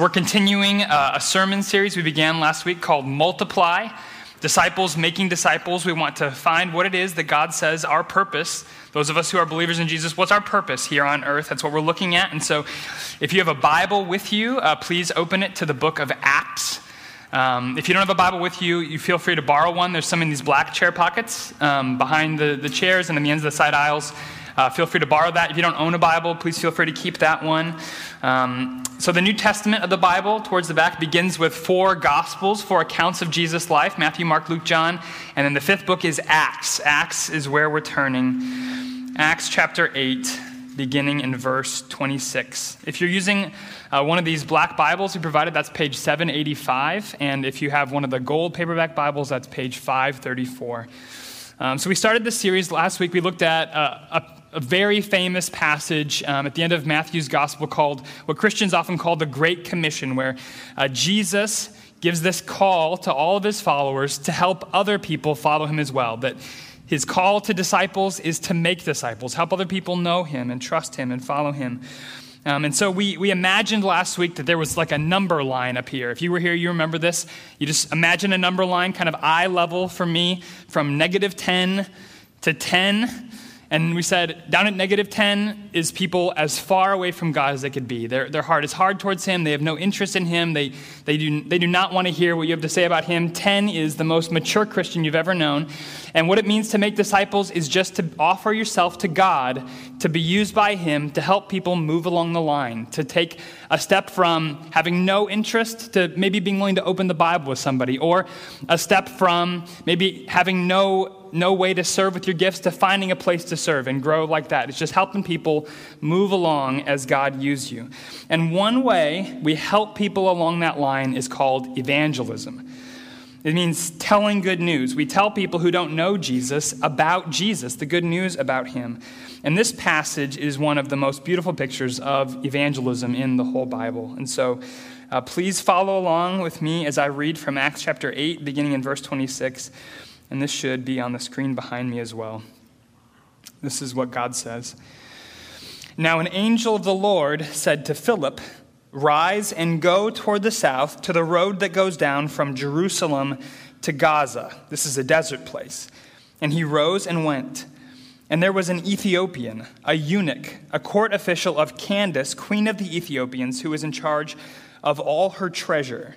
We're continuing uh, a sermon series we began last week called Multiply Disciples Making Disciples. We want to find what it is that God says our purpose, those of us who are believers in Jesus, what's our purpose here on earth? That's what we're looking at. And so if you have a Bible with you, uh, please open it to the book of Acts. Um, if you don't have a Bible with you, you feel free to borrow one. There's some in these black chair pockets um, behind the, the chairs and in the ends of the side aisles. Uh, feel free to borrow that. If you don't own a Bible, please feel free to keep that one. Um, so, the New Testament of the Bible, towards the back, begins with four Gospels, four accounts of Jesus' life Matthew, Mark, Luke, John. And then the fifth book is Acts. Acts is where we're turning. Acts chapter 8, beginning in verse 26. If you're using uh, one of these black Bibles we provided, that's page 785. And if you have one of the gold paperback Bibles, that's page 534. Um, so, we started this series last week. We looked at uh, a a very famous passage um, at the end of Matthew's gospel called what Christians often call the Great Commission, where uh, Jesus gives this call to all of his followers to help other people follow him as well. That his call to disciples is to make disciples, help other people know him and trust him and follow him. Um, and so we, we imagined last week that there was like a number line up here. If you were here, you remember this. You just imagine a number line, kind of eye level for me, from negative 10 to 10. And we said down at negative 10 is people as far away from God as they could be. Their, their heart is hard towards Him. They have no interest in Him. They, they, do, they do not want to hear what you have to say about Him. 10 is the most mature Christian you've ever known. And what it means to make disciples is just to offer yourself to God, to be used by Him to help people move along the line, to take a step from having no interest to maybe being willing to open the Bible with somebody, or a step from maybe having no no way to serve with your gifts to finding a place to serve and grow like that. It's just helping people move along as God used you. And one way we help people along that line is called evangelism. It means telling good news. We tell people who don't know Jesus about Jesus, the good news about him. And this passage is one of the most beautiful pictures of evangelism in the whole Bible. And so uh, please follow along with me as I read from Acts chapter 8, beginning in verse 26 and this should be on the screen behind me as well. This is what God says. Now, an angel of the Lord said to Philip, Rise and go toward the south to the road that goes down from Jerusalem to Gaza. This is a desert place. And he rose and went. And there was an Ethiopian, a eunuch, a court official of Candace, queen of the Ethiopians, who was in charge of all her treasure.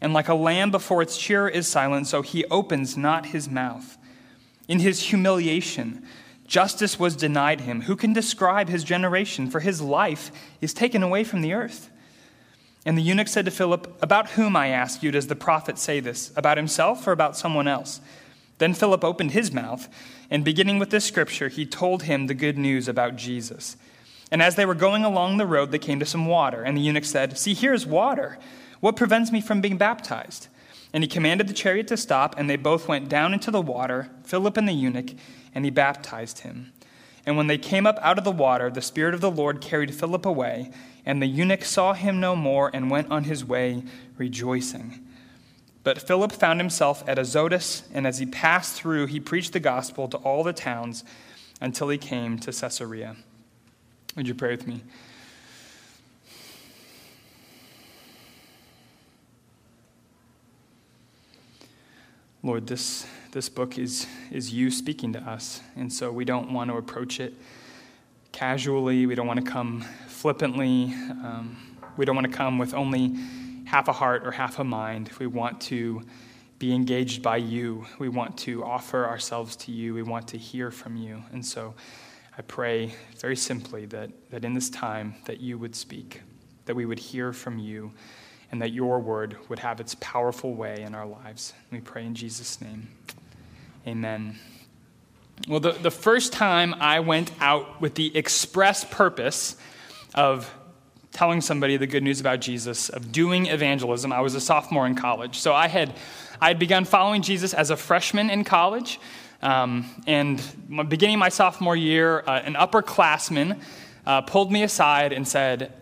and like a lamb before its shearer is silent, so he opens not his mouth. In his humiliation, justice was denied him. Who can describe his generation? For his life is taken away from the earth. And the eunuch said to Philip, About whom, I ask you, does the prophet say this? About himself or about someone else? Then Philip opened his mouth, and beginning with this scripture, he told him the good news about Jesus. And as they were going along the road, they came to some water. And the eunuch said, See, here is water. What prevents me from being baptized? And he commanded the chariot to stop, and they both went down into the water, Philip and the eunuch, and he baptized him. And when they came up out of the water, the Spirit of the Lord carried Philip away, and the eunuch saw him no more and went on his way rejoicing. But Philip found himself at Azotus, and as he passed through, he preached the gospel to all the towns until he came to Caesarea. Would you pray with me? Lord, this, this book is, is you speaking to us, and so we don't want to approach it casually. We don't want to come flippantly. Um, we don't want to come with only half a heart or half a mind. We want to be engaged by you. We want to offer ourselves to you. We want to hear from you. And so I pray very simply that, that in this time that you would speak, that we would hear from you and that your word would have its powerful way in our lives. We pray in Jesus' name. Amen. Well, the, the first time I went out with the express purpose of telling somebody the good news about Jesus, of doing evangelism. I was a sophomore in college. So I had, I had begun following Jesus as a freshman in college. Um, and beginning my sophomore year, uh, an upperclassman uh, pulled me aside and said,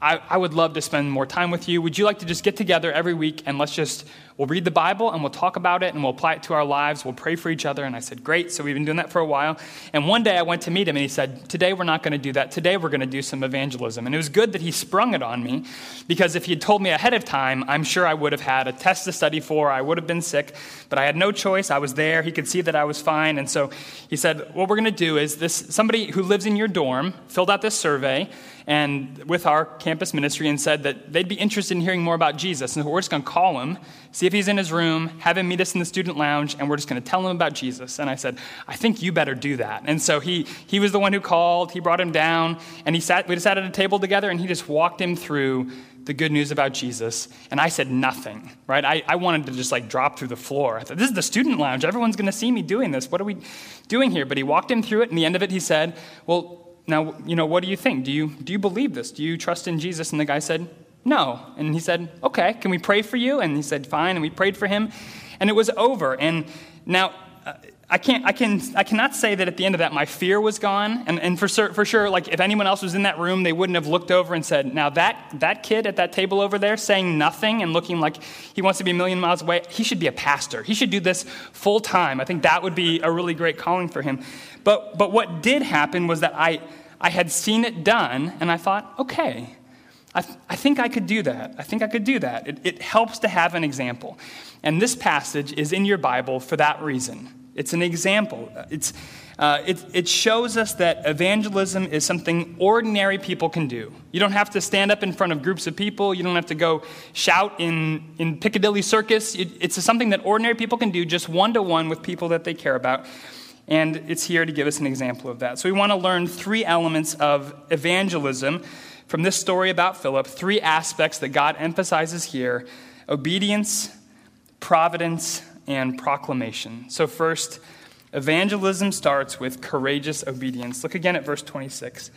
I, I would love to spend more time with you. Would you like to just get together every week and let's just, we'll read the Bible and we'll talk about it and we'll apply it to our lives. We'll pray for each other. And I said, great. So we've been doing that for a while. And one day I went to meet him and he said, today we're not going to do that. Today we're going to do some evangelism. And it was good that he sprung it on me because if he had told me ahead of time, I'm sure I would have had a test to study for. I would have been sick, but I had no choice. I was there. He could see that I was fine. And so he said, what we're going to do is this, somebody who lives in your dorm filled out this survey and with our campus ministry and said that they'd be interested in hearing more about Jesus. And we're just going to call him, see if he's in his room, have him meet us in the student lounge, and we're just going to tell him about Jesus. And I said, I think you better do that. And so he, he was the one who called, he brought him down, and he sat, we just sat at a table together, and he just walked him through the good news about Jesus, and I said nothing, right? I, I wanted to just like drop through the floor. I thought, this is the student lounge. Everyone's going to see me doing this. What are we doing here? But he walked him through it, and the end of it, he said, Well, now, you know, what do you think? Do you, do you believe this? Do you trust in Jesus? And the guy said, No. And he said, Okay, can we pray for you? And he said, Fine. And we prayed for him. And it was over. And now, uh, I, can't, I, can, I cannot say that at the end of that my fear was gone. And, and for, for sure, like if anyone else was in that room, they wouldn't have looked over and said, Now, that, that kid at that table over there saying nothing and looking like he wants to be a million miles away, he should be a pastor. He should do this full time. I think that would be a really great calling for him. But, but what did happen was that I, I had seen it done, and I thought, okay, I, th- I think I could do that. I think I could do that. It, it helps to have an example. And this passage is in your Bible for that reason. It's an example. It's, uh, it, it shows us that evangelism is something ordinary people can do. You don't have to stand up in front of groups of people. You don't have to go shout in, in Piccadilly Circus. It, it's something that ordinary people can do just one to one with people that they care about. And it's here to give us an example of that. So we want to learn three elements of evangelism from this story about Philip, three aspects that God emphasizes here obedience, providence, and proclamation. So, first, evangelism starts with courageous obedience. Look again at verse 26.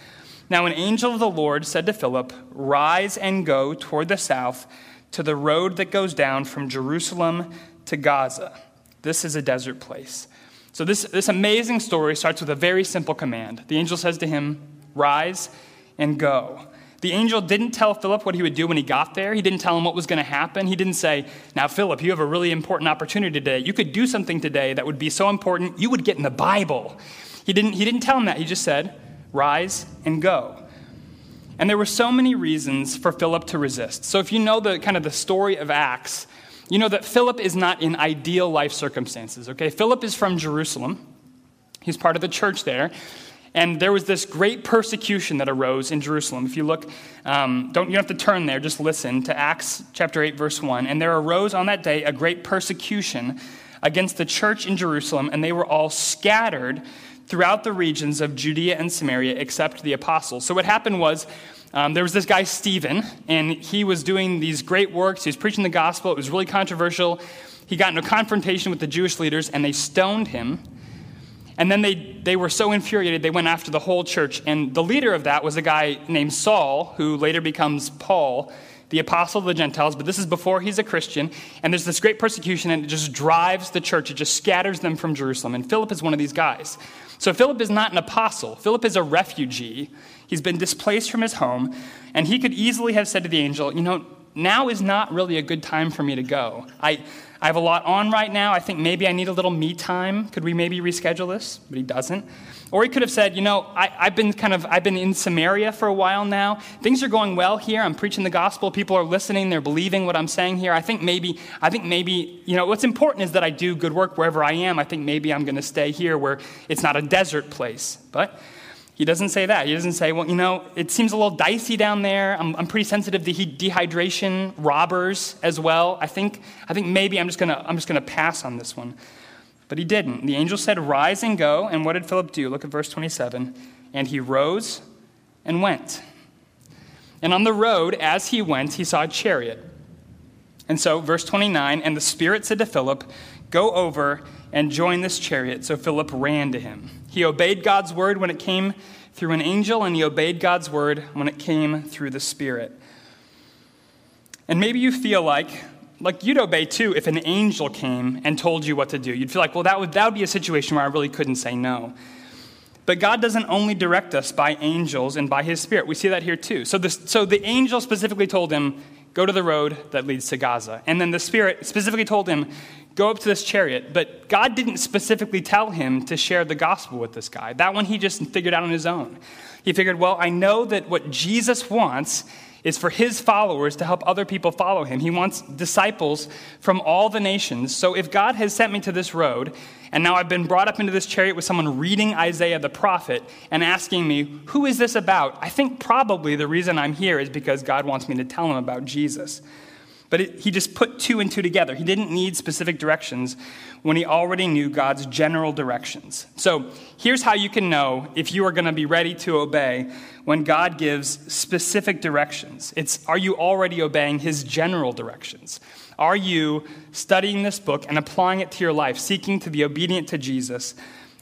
Now, an angel of the Lord said to Philip, Rise and go toward the south to the road that goes down from Jerusalem to Gaza. This is a desert place. So, this, this amazing story starts with a very simple command. The angel says to him, Rise and go. The angel didn't tell Philip what he would do when he got there. He didn't tell him what was going to happen. He didn't say, Now, Philip, you have a really important opportunity today. You could do something today that would be so important, you would get in the Bible. He didn't, he didn't tell him that. He just said, Rise and go. And there were so many reasons for Philip to resist. So, if you know the kind of the story of Acts, you know that Philip is not in ideal life circumstances, okay? Philip is from Jerusalem, he's part of the church there. And there was this great persecution that arose in Jerusalem. If you look, um, don't, you don't have to turn there, just listen to Acts chapter 8, verse 1. And there arose on that day a great persecution against the church in Jerusalem, and they were all scattered throughout the regions of Judea and Samaria except the apostles. So what happened was um, there was this guy, Stephen, and he was doing these great works. He was preaching the gospel. It was really controversial. He got into a confrontation with the Jewish leaders, and they stoned him. And then they, they were so infuriated, they went after the whole church. And the leader of that was a guy named Saul, who later becomes Paul, the apostle of the Gentiles. But this is before he's a Christian. And there's this great persecution, and it just drives the church, it just scatters them from Jerusalem. And Philip is one of these guys. So Philip is not an apostle, Philip is a refugee. He's been displaced from his home, and he could easily have said to the angel, You know, now is not really a good time for me to go. I, I have a lot on right now. I think maybe I need a little me time. Could we maybe reschedule this? But he doesn't. Or he could have said, you know, I, have been kind of, I've been in Samaria for a while now. Things are going well here. I'm preaching the gospel. People are listening. They're believing what I'm saying here. I think maybe, I think maybe, you know, what's important is that I do good work wherever I am. I think maybe I'm going to stay here where it's not a desert place. But he doesn't say that. He doesn't say, well, you know, it seems a little dicey down there. I'm, I'm pretty sensitive to dehydration, robbers as well. I think, I think maybe I'm just to I'm just to pass on this one. But he didn't. The angel said, Rise and go. And what did Philip do? Look at verse 27. And he rose and went. And on the road, as he went, he saw a chariot. And so, verse 29 And the Spirit said to Philip, Go over and join this chariot. So Philip ran to him. He obeyed God's word when it came through an angel, and he obeyed God's word when it came through the Spirit. And maybe you feel like, like you'd obey too if an angel came and told you what to do. You'd feel like, well, that would, that would be a situation where I really couldn't say no. But God doesn't only direct us by angels and by his spirit. We see that here too. So, this, so the angel specifically told him, go to the road that leads to Gaza. And then the spirit specifically told him, go up to this chariot. But God didn't specifically tell him to share the gospel with this guy. That one he just figured out on his own. He figured, well, I know that what Jesus wants is for his followers to help other people follow him. He wants disciples from all the nations. So if God has sent me to this road, and now I've been brought up into this chariot with someone reading Isaiah the prophet and asking me, Who is this about? I think probably the reason I'm here is because God wants me to tell him about Jesus. But it, he just put two and two together. He didn't need specific directions when he already knew God's general directions. So here's how you can know if you are going to be ready to obey when God gives specific directions. It's are you already obeying his general directions? Are you studying this book and applying it to your life, seeking to be obedient to Jesus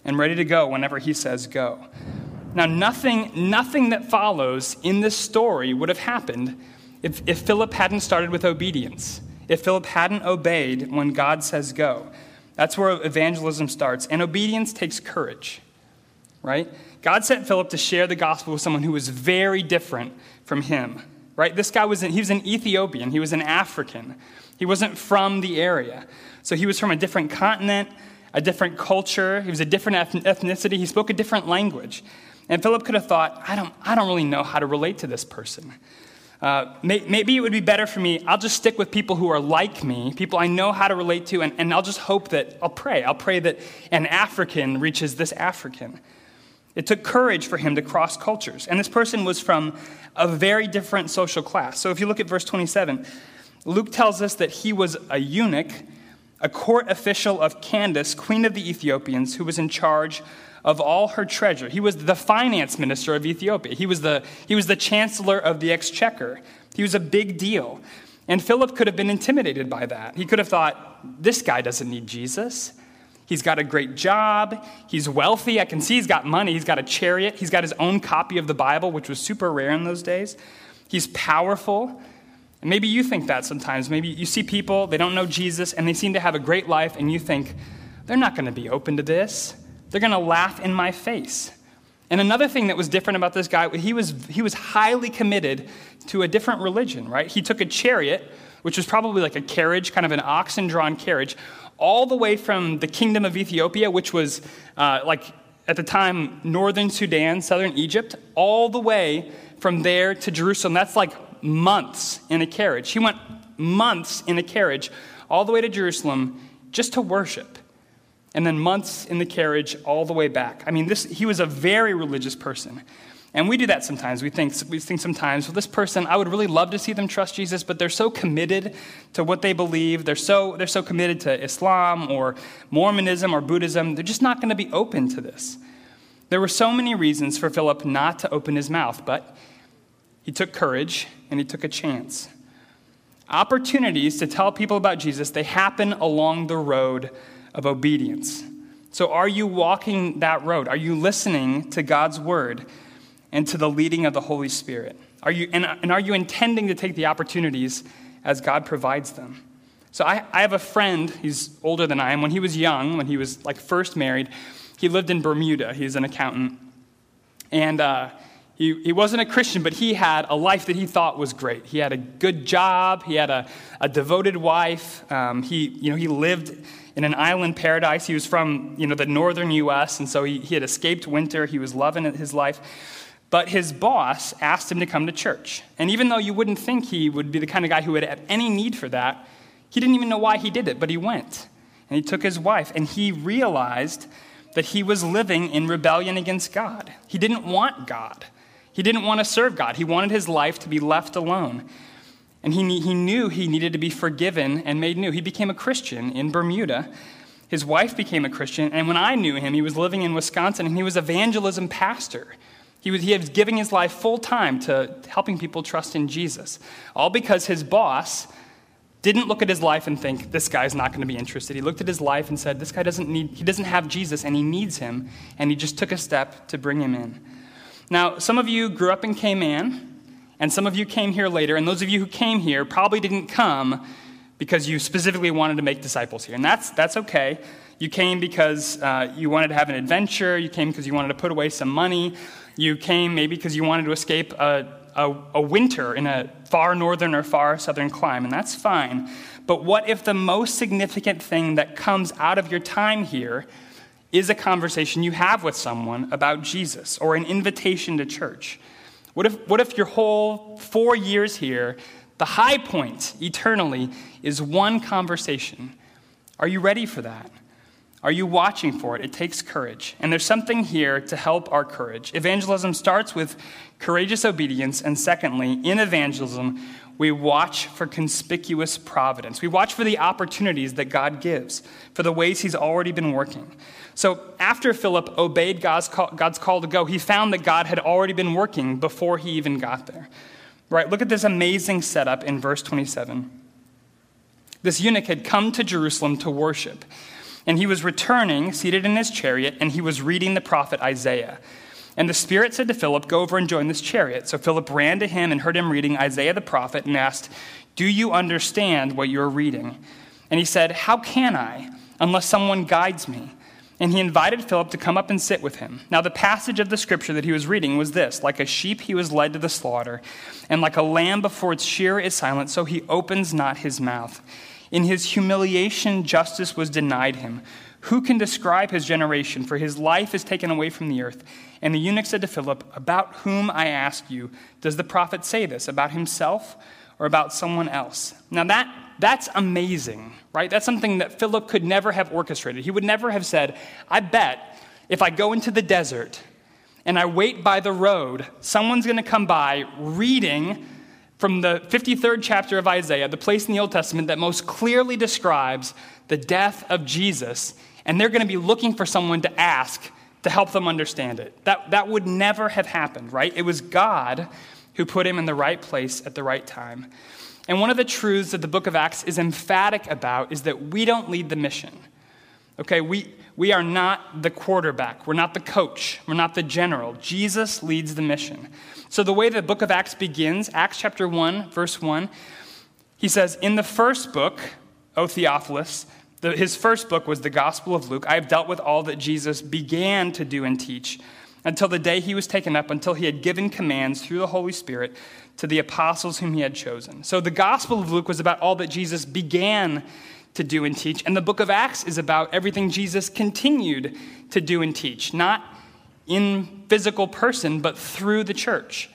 and ready to go whenever he says go? Now, nothing, nothing that follows in this story would have happened if, if Philip hadn't started with obedience, if Philip hadn't obeyed when God says go, that's where evangelism starts. And obedience takes courage, right? God sent Philip to share the gospel with someone who was very different from him, right? This guy was, an, he was an Ethiopian, he was an African. He wasn't from the area. So he was from a different continent, a different culture, he was a different ethnicity, he spoke a different language. And Philip could have thought, I don't, I don't really know how to relate to this person. Uh, may, maybe it would be better for me, I'll just stick with people who are like me, people I know how to relate to, and, and I'll just hope that I'll pray. I'll pray that an African reaches this African. It took courage for him to cross cultures. And this person was from a very different social class. So if you look at verse 27, Luke tells us that he was a eunuch, a court official of Candace, queen of the Ethiopians, who was in charge of all her treasure. He was the finance minister of Ethiopia. He was the, he was the chancellor of the exchequer. He was a big deal. And Philip could have been intimidated by that. He could have thought, this guy doesn't need Jesus. He's got a great job. He's wealthy. I can see he's got money. He's got a chariot. He's got his own copy of the Bible, which was super rare in those days. He's powerful. And maybe you think that sometimes. Maybe you see people, they don't know Jesus, and they seem to have a great life, and you think, they're not going to be open to this. They're going to laugh in my face. And another thing that was different about this guy, he was, he was highly committed to a different religion, right? He took a chariot, which was probably like a carriage, kind of an oxen drawn carriage, all the way from the kingdom of Ethiopia, which was uh, like at the time northern Sudan, southern Egypt, all the way from there to Jerusalem. That's like months in a carriage. He went months in a carriage all the way to Jerusalem just to worship and then months in the carriage all the way back. I mean, this, he was a very religious person. And we do that sometimes. We think, we think sometimes, well, this person, I would really love to see them trust Jesus, but they're so committed to what they believe. They're so, they're so committed to Islam or Mormonism or Buddhism. They're just not going to be open to this. There were so many reasons for Philip not to open his mouth, but he took courage and he took a chance. Opportunities to tell people about Jesus, they happen along the road of obedience. So, are you walking that road? Are you listening to God's word and to the leading of the Holy Spirit? Are you, and, and are you intending to take the opportunities as God provides them? So, I, I have a friend, he's older than I am. When he was young, when he was like first married, he lived in Bermuda. He's an accountant. And uh, he, he wasn't a Christian, but he had a life that he thought was great. He had a good job, he had a, a devoted wife, um, he, you know, he lived in an island paradise. He was from you know, the northern U.S., and so he, he had escaped winter. He was loving his life. But his boss asked him to come to church. And even though you wouldn't think he would be the kind of guy who would have any need for that, he didn't even know why he did it, but he went. And he took his wife, and he realized that he was living in rebellion against God. He didn't want God. He didn't want to serve God. He wanted his life to be left alone. And he, he knew he needed to be forgiven and made new. He became a Christian in Bermuda. His wife became a Christian. And when I knew him, he was living in Wisconsin and he was evangelism pastor. He was, he was giving his life full time to helping people trust in Jesus. All because his boss didn't look at his life and think, this guy's not going to be interested. He looked at his life and said, this guy doesn't need, he doesn't have Jesus and he needs him. And he just took a step to bring him in. Now, some of you grew up in Cayman, and some of you came here later, and those of you who came here probably didn't come because you specifically wanted to make disciples here. And that's, that's okay. You came because uh, you wanted to have an adventure, you came because you wanted to put away some money, you came maybe because you wanted to escape a, a, a winter in a far northern or far southern clime, and that's fine. But what if the most significant thing that comes out of your time here is a conversation you have with someone about Jesus or an invitation to church? What if, what if your whole four years here, the high point eternally, is one conversation? Are you ready for that? Are you watching for it? It takes courage. And there's something here to help our courage. Evangelism starts with courageous obedience, and secondly, in evangelism, we watch for conspicuous providence. We watch for the opportunities that God gives, for the ways He's already been working. So after Philip obeyed God's call, God's call to go, he found that God had already been working before he even got there. Right? Look at this amazing setup in verse 27. This eunuch had come to Jerusalem to worship, and he was returning, seated in his chariot, and he was reading the prophet Isaiah. And the Spirit said to Philip, Go over and join this chariot. So Philip ran to him and heard him reading Isaiah the prophet and asked, Do you understand what you're reading? And he said, How can I, unless someone guides me? And he invited Philip to come up and sit with him. Now, the passage of the scripture that he was reading was this Like a sheep, he was led to the slaughter, and like a lamb before its shearer is silent, so he opens not his mouth. In his humiliation, justice was denied him. Who can describe his generation? For his life is taken away from the earth. And the eunuch said to Philip, About whom, I ask you, does the prophet say this? About himself or about someone else? Now, that, that's amazing, right? That's something that Philip could never have orchestrated. He would never have said, I bet if I go into the desert and I wait by the road, someone's going to come by reading from the 53rd chapter of Isaiah, the place in the Old Testament that most clearly describes the death of Jesus, and they're going to be looking for someone to ask to help them understand it. That, that would never have happened, right? It was God who put him in the right place at the right time. And one of the truths that the book of Acts is emphatic about is that we don't lead the mission. Okay, we, we are not the quarterback. We're not the coach. We're not the general. Jesus leads the mission. So, the way the book of Acts begins, Acts chapter 1, verse 1, he says, In the first book, O Theophilus, the, his first book was the Gospel of Luke. I have dealt with all that Jesus began to do and teach until the day he was taken up, until he had given commands through the Holy Spirit to the apostles whom he had chosen. So the Gospel of Luke was about all that Jesus began to do and teach, and the book of Acts is about everything Jesus continued to do and teach, not in physical person, but through the church,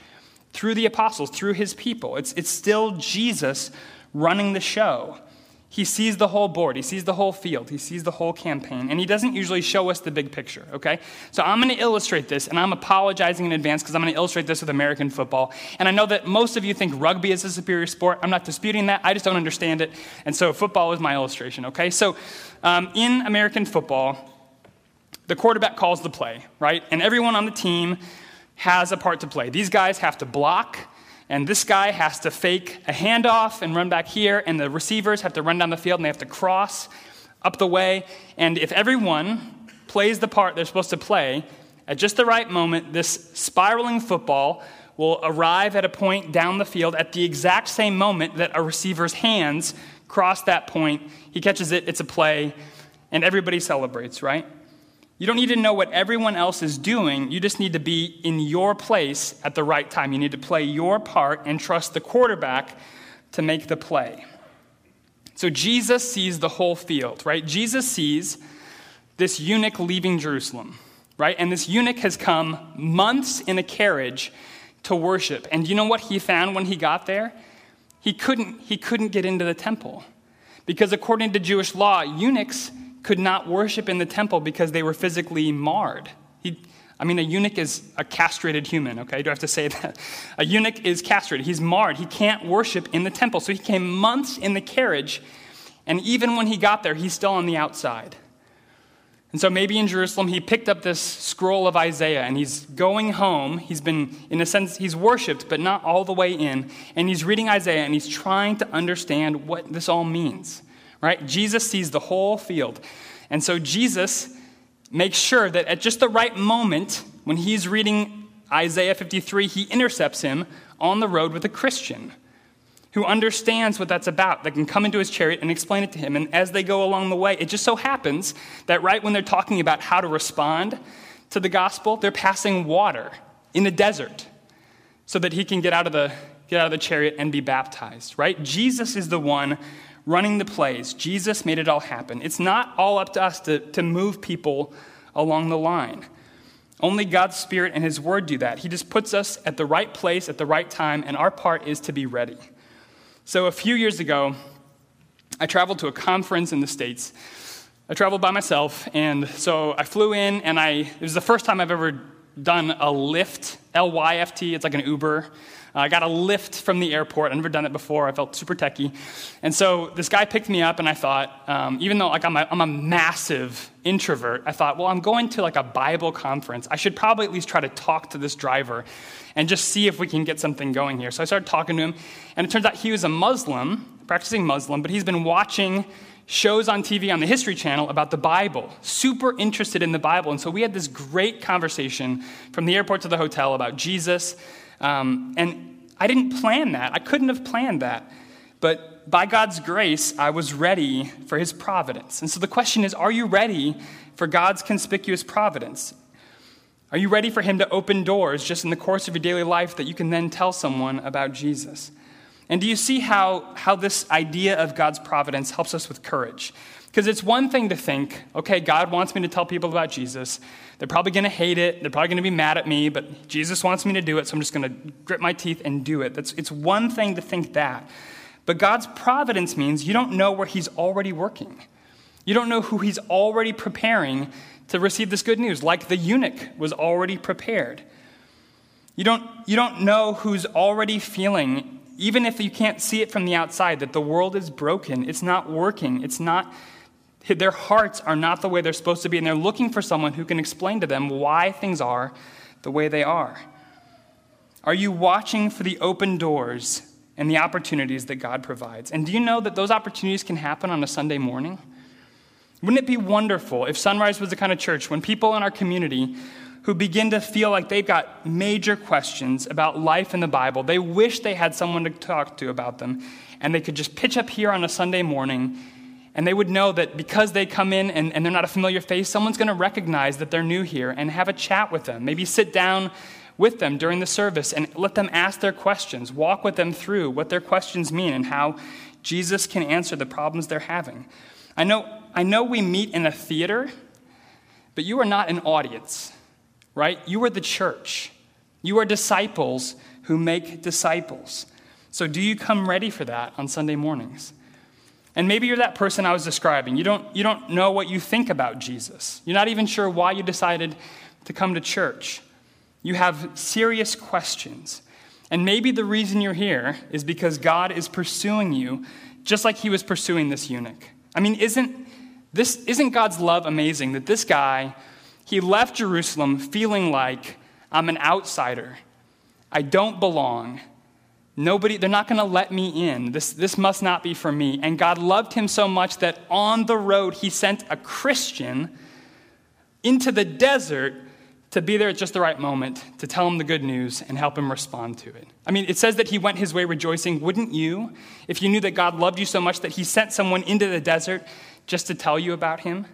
through the apostles, through his people. It's, it's still Jesus running the show. He sees the whole board, he sees the whole field, he sees the whole campaign, and he doesn't usually show us the big picture, okay? So I'm to illustrate this, and I'm apologizing in advance because I'm to illustrate this with American football. And I know that most of you think rugby is a superior sport. I'm not disputing that, I just don't understand it. And so football is my illustration, okay? So um, in American football, the quarterback calls the play, right? And everyone on the team has a part to play. These guys have to block, and this guy has to fake a handoff and run back here, and the receivers have to run down the field and they have to cross up the way. And if everyone plays the part they're supposed to play, at just the right moment, this spiraling football will arrive at a point down the field at the exact same moment that a receiver's hands cross that point. He catches it, it's a play, and everybody celebrates, right? You don't need to know what everyone else is doing. You just need to be in your place at the right time. You need to play your part and trust the quarterback to make the play. So Jesus sees the whole field, right? Jesus sees this eunuch leaving Jerusalem, right? And this eunuch has come months in a carriage to worship. And you know what he found when he got there? He couldn't, he couldn't get into the temple. Because according to Jewish law, eunuchs could not worship in the temple because they were physically marred. He, I mean, a eunuch is a castrated human, okay? Do I have to say that? A eunuch is castrated. He's marred. He can't worship in the temple. So he came months in the carriage, and even when he got there, he's still on the outside. And so maybe in Jerusalem, he picked up this scroll of Isaiah and he's going home. He's been, in a sense, he's worshiped, but not all the way in. And he's reading Isaiah and he's trying to understand what this all means right? Jesus sees the whole field. And so Jesus makes sure that at just the right moment, when he's reading Isaiah 53, he intercepts him on the road with a Christian who understands what that's about, that can come into his chariot and explain it to him. And as they go along the way, it just so happens that right when they're talking about how to respond to the gospel, they're passing water in a desert so that he can get out of the, get out of the chariot and be baptized, right? Jesus is the one running the plays. Jesus made it all happen. It's not all up to us to, to move people along the line. Only God's Spirit and His Word do that. He just puts us at the right place at the right time, and our part is to be ready. So, a few years ago, I traveled to a conference in the States. I traveled by myself, and so I flew in, and I, it was the first time I've ever done a Lyft, L Y F T, it's like an Uber. I got a lift from the airport. I'd never done it before. I felt super techie. And so this guy picked me up, and I thought, um, even though like I'm a, I'm a massive introvert, I thought, well, I'm going to like a Bible conference. I should probably at least try to talk to this driver and just see if we can get something going here. So I started talking to him, and it turns out he was a Muslim, practicing Muslim, but he's been watching shows on TV on the History Channel about the Bible, super interested in the Bible. And so we had this great conversation from the airport to the hotel about Jesus um, and I didn't plan that. I couldn't have planned that. But by God's grace, I was ready for his providence. And so the question is are you ready for God's conspicuous providence? Are you ready for him to open doors just in the course of your daily life that you can then tell someone about Jesus? And do you see how, how this idea of God's providence helps us with courage? Because it's one thing to think, okay, God wants me to tell people about Jesus. They're probably going to hate it. They're probably going to be mad at me, but Jesus wants me to do it, so I'm just going to grit my teeth and do it. That's, it's one thing to think that. But God's providence means you don't know where He's already working. You don't know who He's already preparing to receive this good news, like the eunuch was already prepared. You don't, you don't know who's already feeling, even if you can't see it from the outside, that the world is broken, it's not working, it's not their hearts are not the way they're supposed to be, and they're looking for someone who can explain to them why things are the way they are. Are you watching for the open doors and the opportunities that God provides? And do you know that those opportunities can happen on a Sunday morning? Wouldn't it be wonderful if Sunrise was the kind of church when people in our community who begin to feel like they've got major questions about life in the Bible, they wish they had someone to talk to about them, and they could just pitch up here on a Sunday morning and they would know that because they come in and, and they're not a familiar face, someone's going to recognize that they're new here and have a chat with them. Maybe sit down with them during the service and let them ask their questions. Walk with them through what their questions mean and how Jesus can answer the problems they're having. I know, I know we meet in a theater, but you are not an audience, right? You are the church. You are disciples who make disciples. So, do you come ready for that on Sunday mornings? And maybe you're that person I was describing. You don't, you don't know what you think about Jesus. You're not even sure why you decided to come to church. You have serious questions. And maybe the reason you're here is because God is pursuing you just like he was pursuing this eunuch. I mean, isn't, this, isn't God's love amazing that this guy, he left Jerusalem feeling like I'm an outsider, I don't belong, Nobody, they're not going to let me in. This, this must not be for me. And God loved him so much that on the road, he sent a Christian into the desert to be there at just the right moment to tell him the good news and help him respond to it. I mean, it says that he went his way rejoicing. Wouldn't you, if you knew that God loved you so much that he sent someone into the desert just to tell you about him?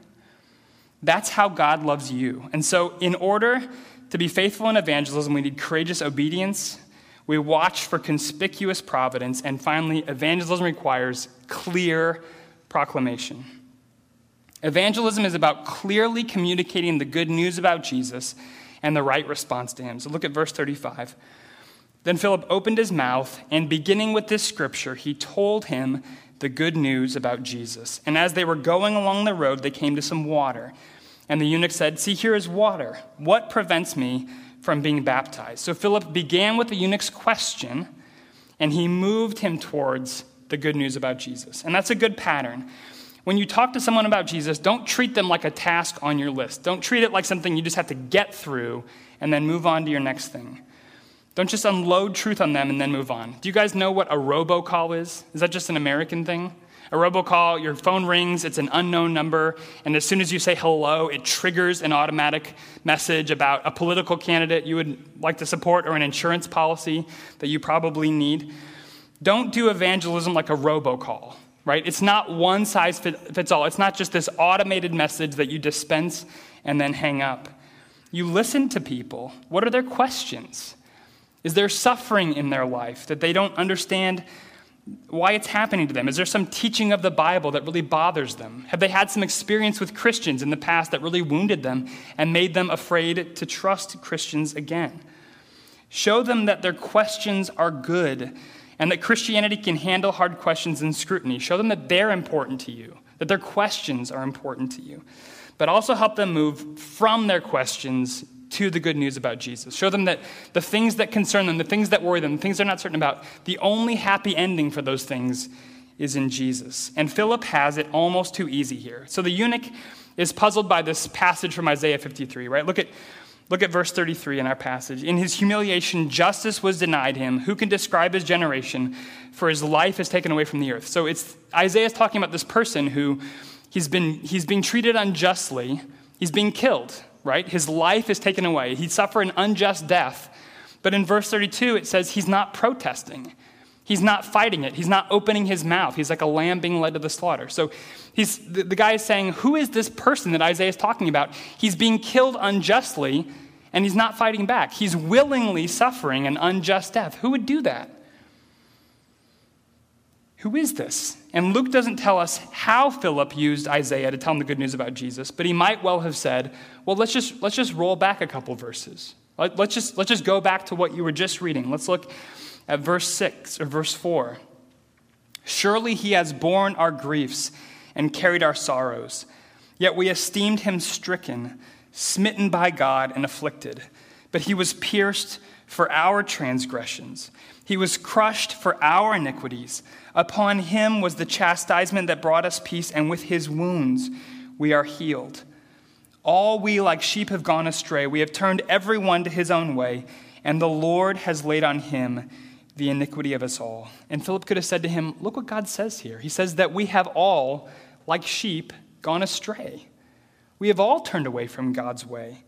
That's how God loves you. And so, in order to be faithful in evangelism, we need courageous obedience we watch for conspicuous providence, and finally, evangelism requires clear proclamation. Evangelism is about clearly communicating the good news about Jesus and the right response to him. So look at verse 35. Then Philip opened his mouth, and beginning with this scripture, he told him the good news about Jesus. And as they were going along the road, they came to some water. And the eunuch said, See, here is water. What prevents me from being baptized. So Philip began with the eunuch's question, and he moved him towards the good news about Jesus. And that's a good pattern. When you talk to someone about Jesus, don't treat them like a task on your list. Don't treat it like something you just have to get through and then move on to your next thing. Don't just unload truth on them and then move on. Do you guys know what a robocall is? Is that just an American thing? A robocall, your phone rings, it's an unknown number, and as soon as you say hello, it triggers an automatic message about a political candidate you would like to support or an insurance policy that you probably need. Don't do evangelism like a robocall, right? It's not one size fits all. It's not just this automated message that you dispense and then hang up. You listen to people. What are their questions? Is there suffering in their life that they don't understand why it's happening to them? Is there some teaching of the Bible that really bothers them? Have they had some experience with Christians in the past that really wounded them and made them afraid to trust Christians again? Show them that their questions are good and that Christianity can handle hard questions and scrutiny. Show them that they're important to you, that their questions are important to you. But also help them move from their questions to the good news about Jesus. Show them that the things that concern them, the things that worry them, the things they're not certain about, the only happy ending for those things is in Jesus. And Philip has it almost too easy here. So the eunuch is puzzled by this passage from Isaiah 53, right? Look at Look at verse 33 in our passage. In his humiliation, justice was denied him. Who can describe his generation? For his life is taken away from the earth. So it's Isaiah's talking about this person who he's been he's being treated unjustly. He's being killed right? His life is taken away. He suffered an unjust death. But in verse 32, it says he's not protesting. He's not fighting it. He's not opening his mouth. He's like a lamb being led to the slaughter. So he's, the, the guy is saying, Who is this person that Isaiah is talking about? He's being killed unjustly, and he's not fighting back. He's willingly suffering an unjust death. Who would do that? Who is this? And Luke doesn't tell us how Philip used Isaiah to tell him the good news about Jesus, but he might well have said, well, let's just, let's just roll back a couple verses. Let, let's, just, let's just go back to what you were just reading. Let's look at verse 6 or verse 4. Surely he has borne our griefs and carried our sorrows, yet we esteemed him stricken, smitten by God, and afflicted. But he was pierced for our transgressions, he was crushed for our iniquities. Upon him was the chastisement that brought us peace, and with his wounds we are healed. All we like sheep have gone astray. We have turned every one to his own way, and the Lord has laid on him the iniquity of us all. And Philip could have said to him, Look what God says here. He says that we have all, like sheep, gone astray. We have all turned away from God's way.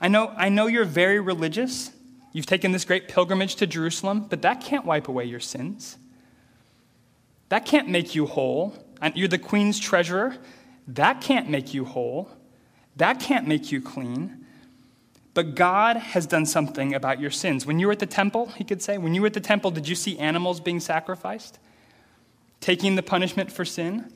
I know, I know you're very religious. You've taken this great pilgrimage to Jerusalem, but that can't wipe away your sins. That can't make you whole. You're the queen's treasurer. That can't make you whole. That can't make you clean. But God has done something about your sins. When you were at the temple, he could say, when you were at the temple, did you see animals being sacrificed? Taking the punishment for sin?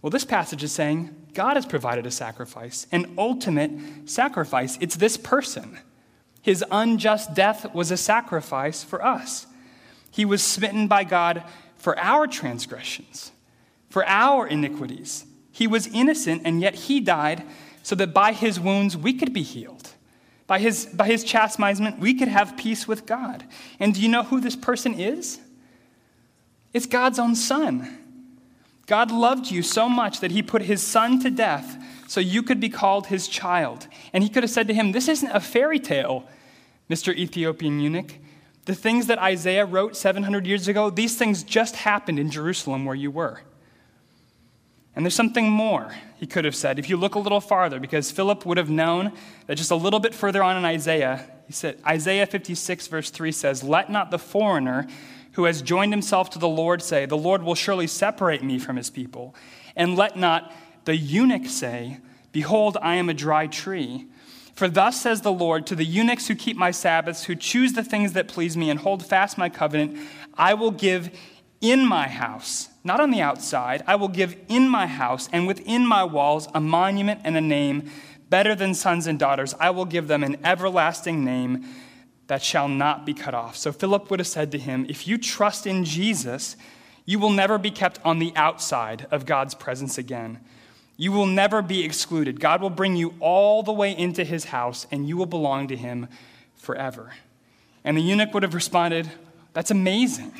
Well, this passage is saying God has provided a sacrifice, an ultimate sacrifice. It's this person. His unjust death was a sacrifice for us. He was smitten by God for our transgressions, for our iniquities. He was innocent, and yet he died so that by his wounds we could be healed. By his, by his chastisement, we could have peace with God. And do you know who this person is? It's God's own son. God loved you so much that he put his son to death so you could be called his child. And he could have said to him, This isn't a fairy tale, Mr. Ethiopian eunuch. The things that Isaiah wrote 700 years ago, these things just happened in Jerusalem where you were. And there's something more, he could have said, if you look a little farther, because Philip would have known that just a little bit further on in Isaiah, he said, Isaiah 56, verse 3 says, Let not the foreigner who has joined himself to the Lord say, The Lord will surely separate me from his people. And let not the eunuch say, Behold, I am a dry tree. For thus says the Lord to the eunuchs who keep my Sabbaths, who choose the things that please me and hold fast my covenant, I will give in my house, not on the outside, I will give in my house and within my walls a monument and a name better than sons and daughters. I will give them an everlasting name that shall not be cut off. So Philip would have said to him, If you trust in Jesus, you will never be kept on the outside of God's presence again. You will never be excluded. God will bring you all the way into his house, and you will belong to him forever. And the eunuch would have responded, That's amazing.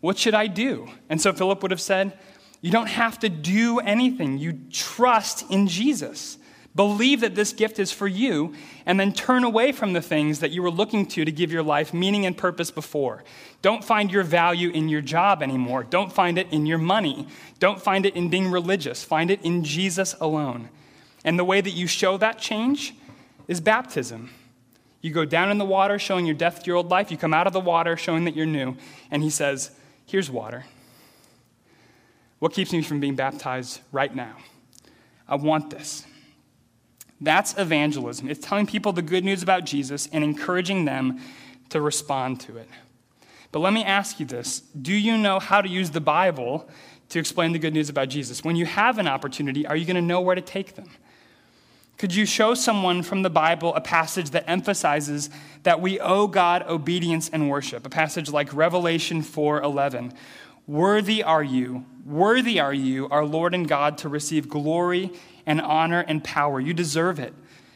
What should I do? And so Philip would have said, You don't have to do anything. You trust in Jesus. Believe that this gift is for you, and then turn away from the things that you were looking to to give your life meaning and purpose before. Don't find your value in your job anymore. Don't find it in your money. Don't find it in being religious. Find it in Jesus alone. And the way that you show that change is baptism. You go down in the water showing your death to your old life. You come out of the water showing that you're new. And he says, Here's water. What keeps me from being baptized right now? I want this. That's evangelism. It's telling people the good news about Jesus and encouraging them to respond to it. But let me ask you this Do you know how to use the Bible to explain the good news about Jesus? When you have an opportunity, are you going to know where to take them? Could you show someone from the Bible a passage that emphasizes that we owe God obedience and worship? A passage like Revelation 4:11. Worthy are you, worthy are you, our Lord and God, to receive glory and honor and power. You deserve it.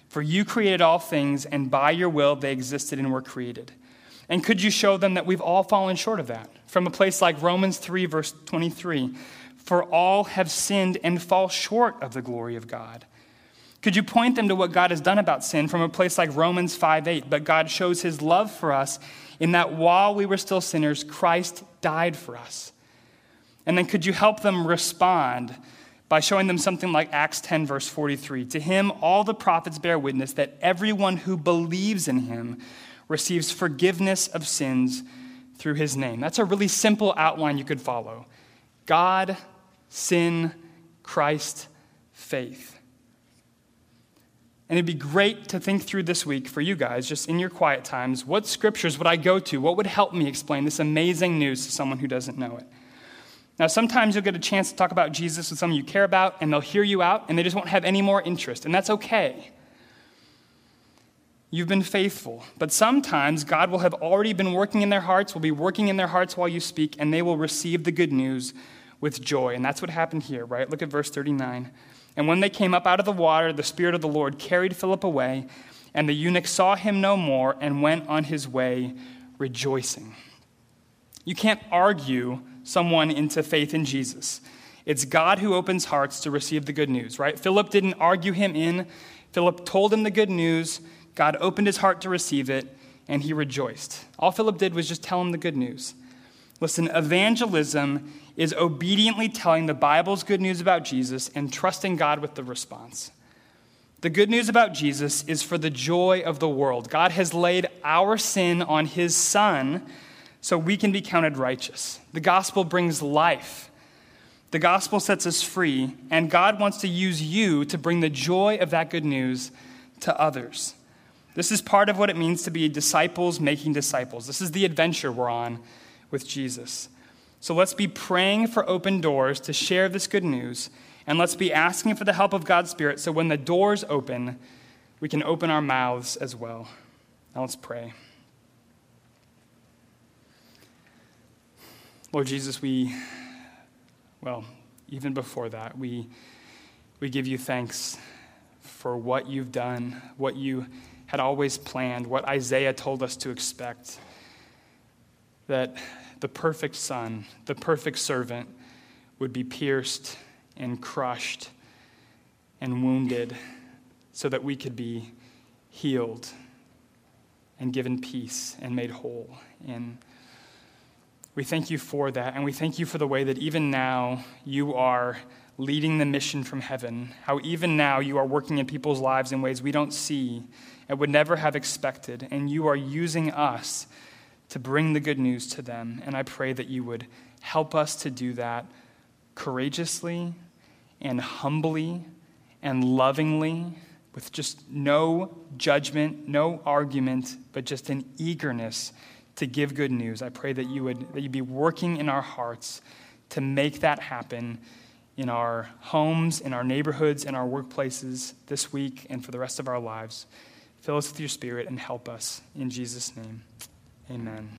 For you created all things, and by your will they existed and were created. And could you show them that we've all fallen short of that? From a place like Romans 3, verse 23 For all have sinned and fall short of the glory of God. Could you point them to what God has done about sin from a place like Romans 5 8? But God shows his love for us in that while we were still sinners, Christ died for us. And then could you help them respond by showing them something like Acts 10, verse 43. To him, all the prophets bear witness that everyone who believes in him receives forgiveness of sins through his name. That's a really simple outline you could follow God, sin, Christ, faith. And it'd be great to think through this week for you guys, just in your quiet times, what scriptures would I go to? What would help me explain this amazing news to someone who doesn't know it? Now, sometimes you'll get a chance to talk about Jesus with someone you care about, and they'll hear you out, and they just won't have any more interest, and that's okay. You've been faithful. But sometimes God will have already been working in their hearts, will be working in their hearts while you speak, and they will receive the good news with joy. And that's what happened here, right? Look at verse 39. And when they came up out of the water, the Spirit of the Lord carried Philip away, and the eunuch saw him no more and went on his way rejoicing. You can't argue someone into faith in Jesus. It's God who opens hearts to receive the good news, right? Philip didn't argue him in. Philip told him the good news. God opened his heart to receive it, and he rejoiced. All Philip did was just tell him the good news. Listen, evangelism is obediently telling the Bible's good news about Jesus and trusting God with the response. The good news about Jesus is for the joy of the world. God has laid our sin on his Son so we can be counted righteous. The gospel brings life. The gospel sets us free, and God wants to use you to bring the joy of that good news to others. This is part of what it means to be disciples making disciples. This is the adventure we're on with Jesus. So let's be praying for open doors to share this good news, and let's be asking for the help of God's Spirit so when the doors open, we can open our mouths as well. Now let's pray. Lord Jesus, we, well, even before that, we, we give you thanks for what you've done, what you had always planned, what Isaiah told us to expect. That the perfect son, the perfect servant, would be pierced and crushed and wounded so that we could be healed and given peace and made whole. And we thank you for that, and we thank you for the way that even now you are leading the mission from heaven, how even now you are working in people's lives in ways we don't see and would never have expected, and you are using us to bring the good news to them. And I pray that you would help us to do that courageously and humbly and lovingly, with just no judgment, no argument, but just an eagerness to give good news. I pray that you would that you'd be working in our hearts to make that happen in our homes, in our neighborhoods, in our workplaces this week and for the rest of our lives. Fill us with your spirit and help us. In Jesus' name, amen.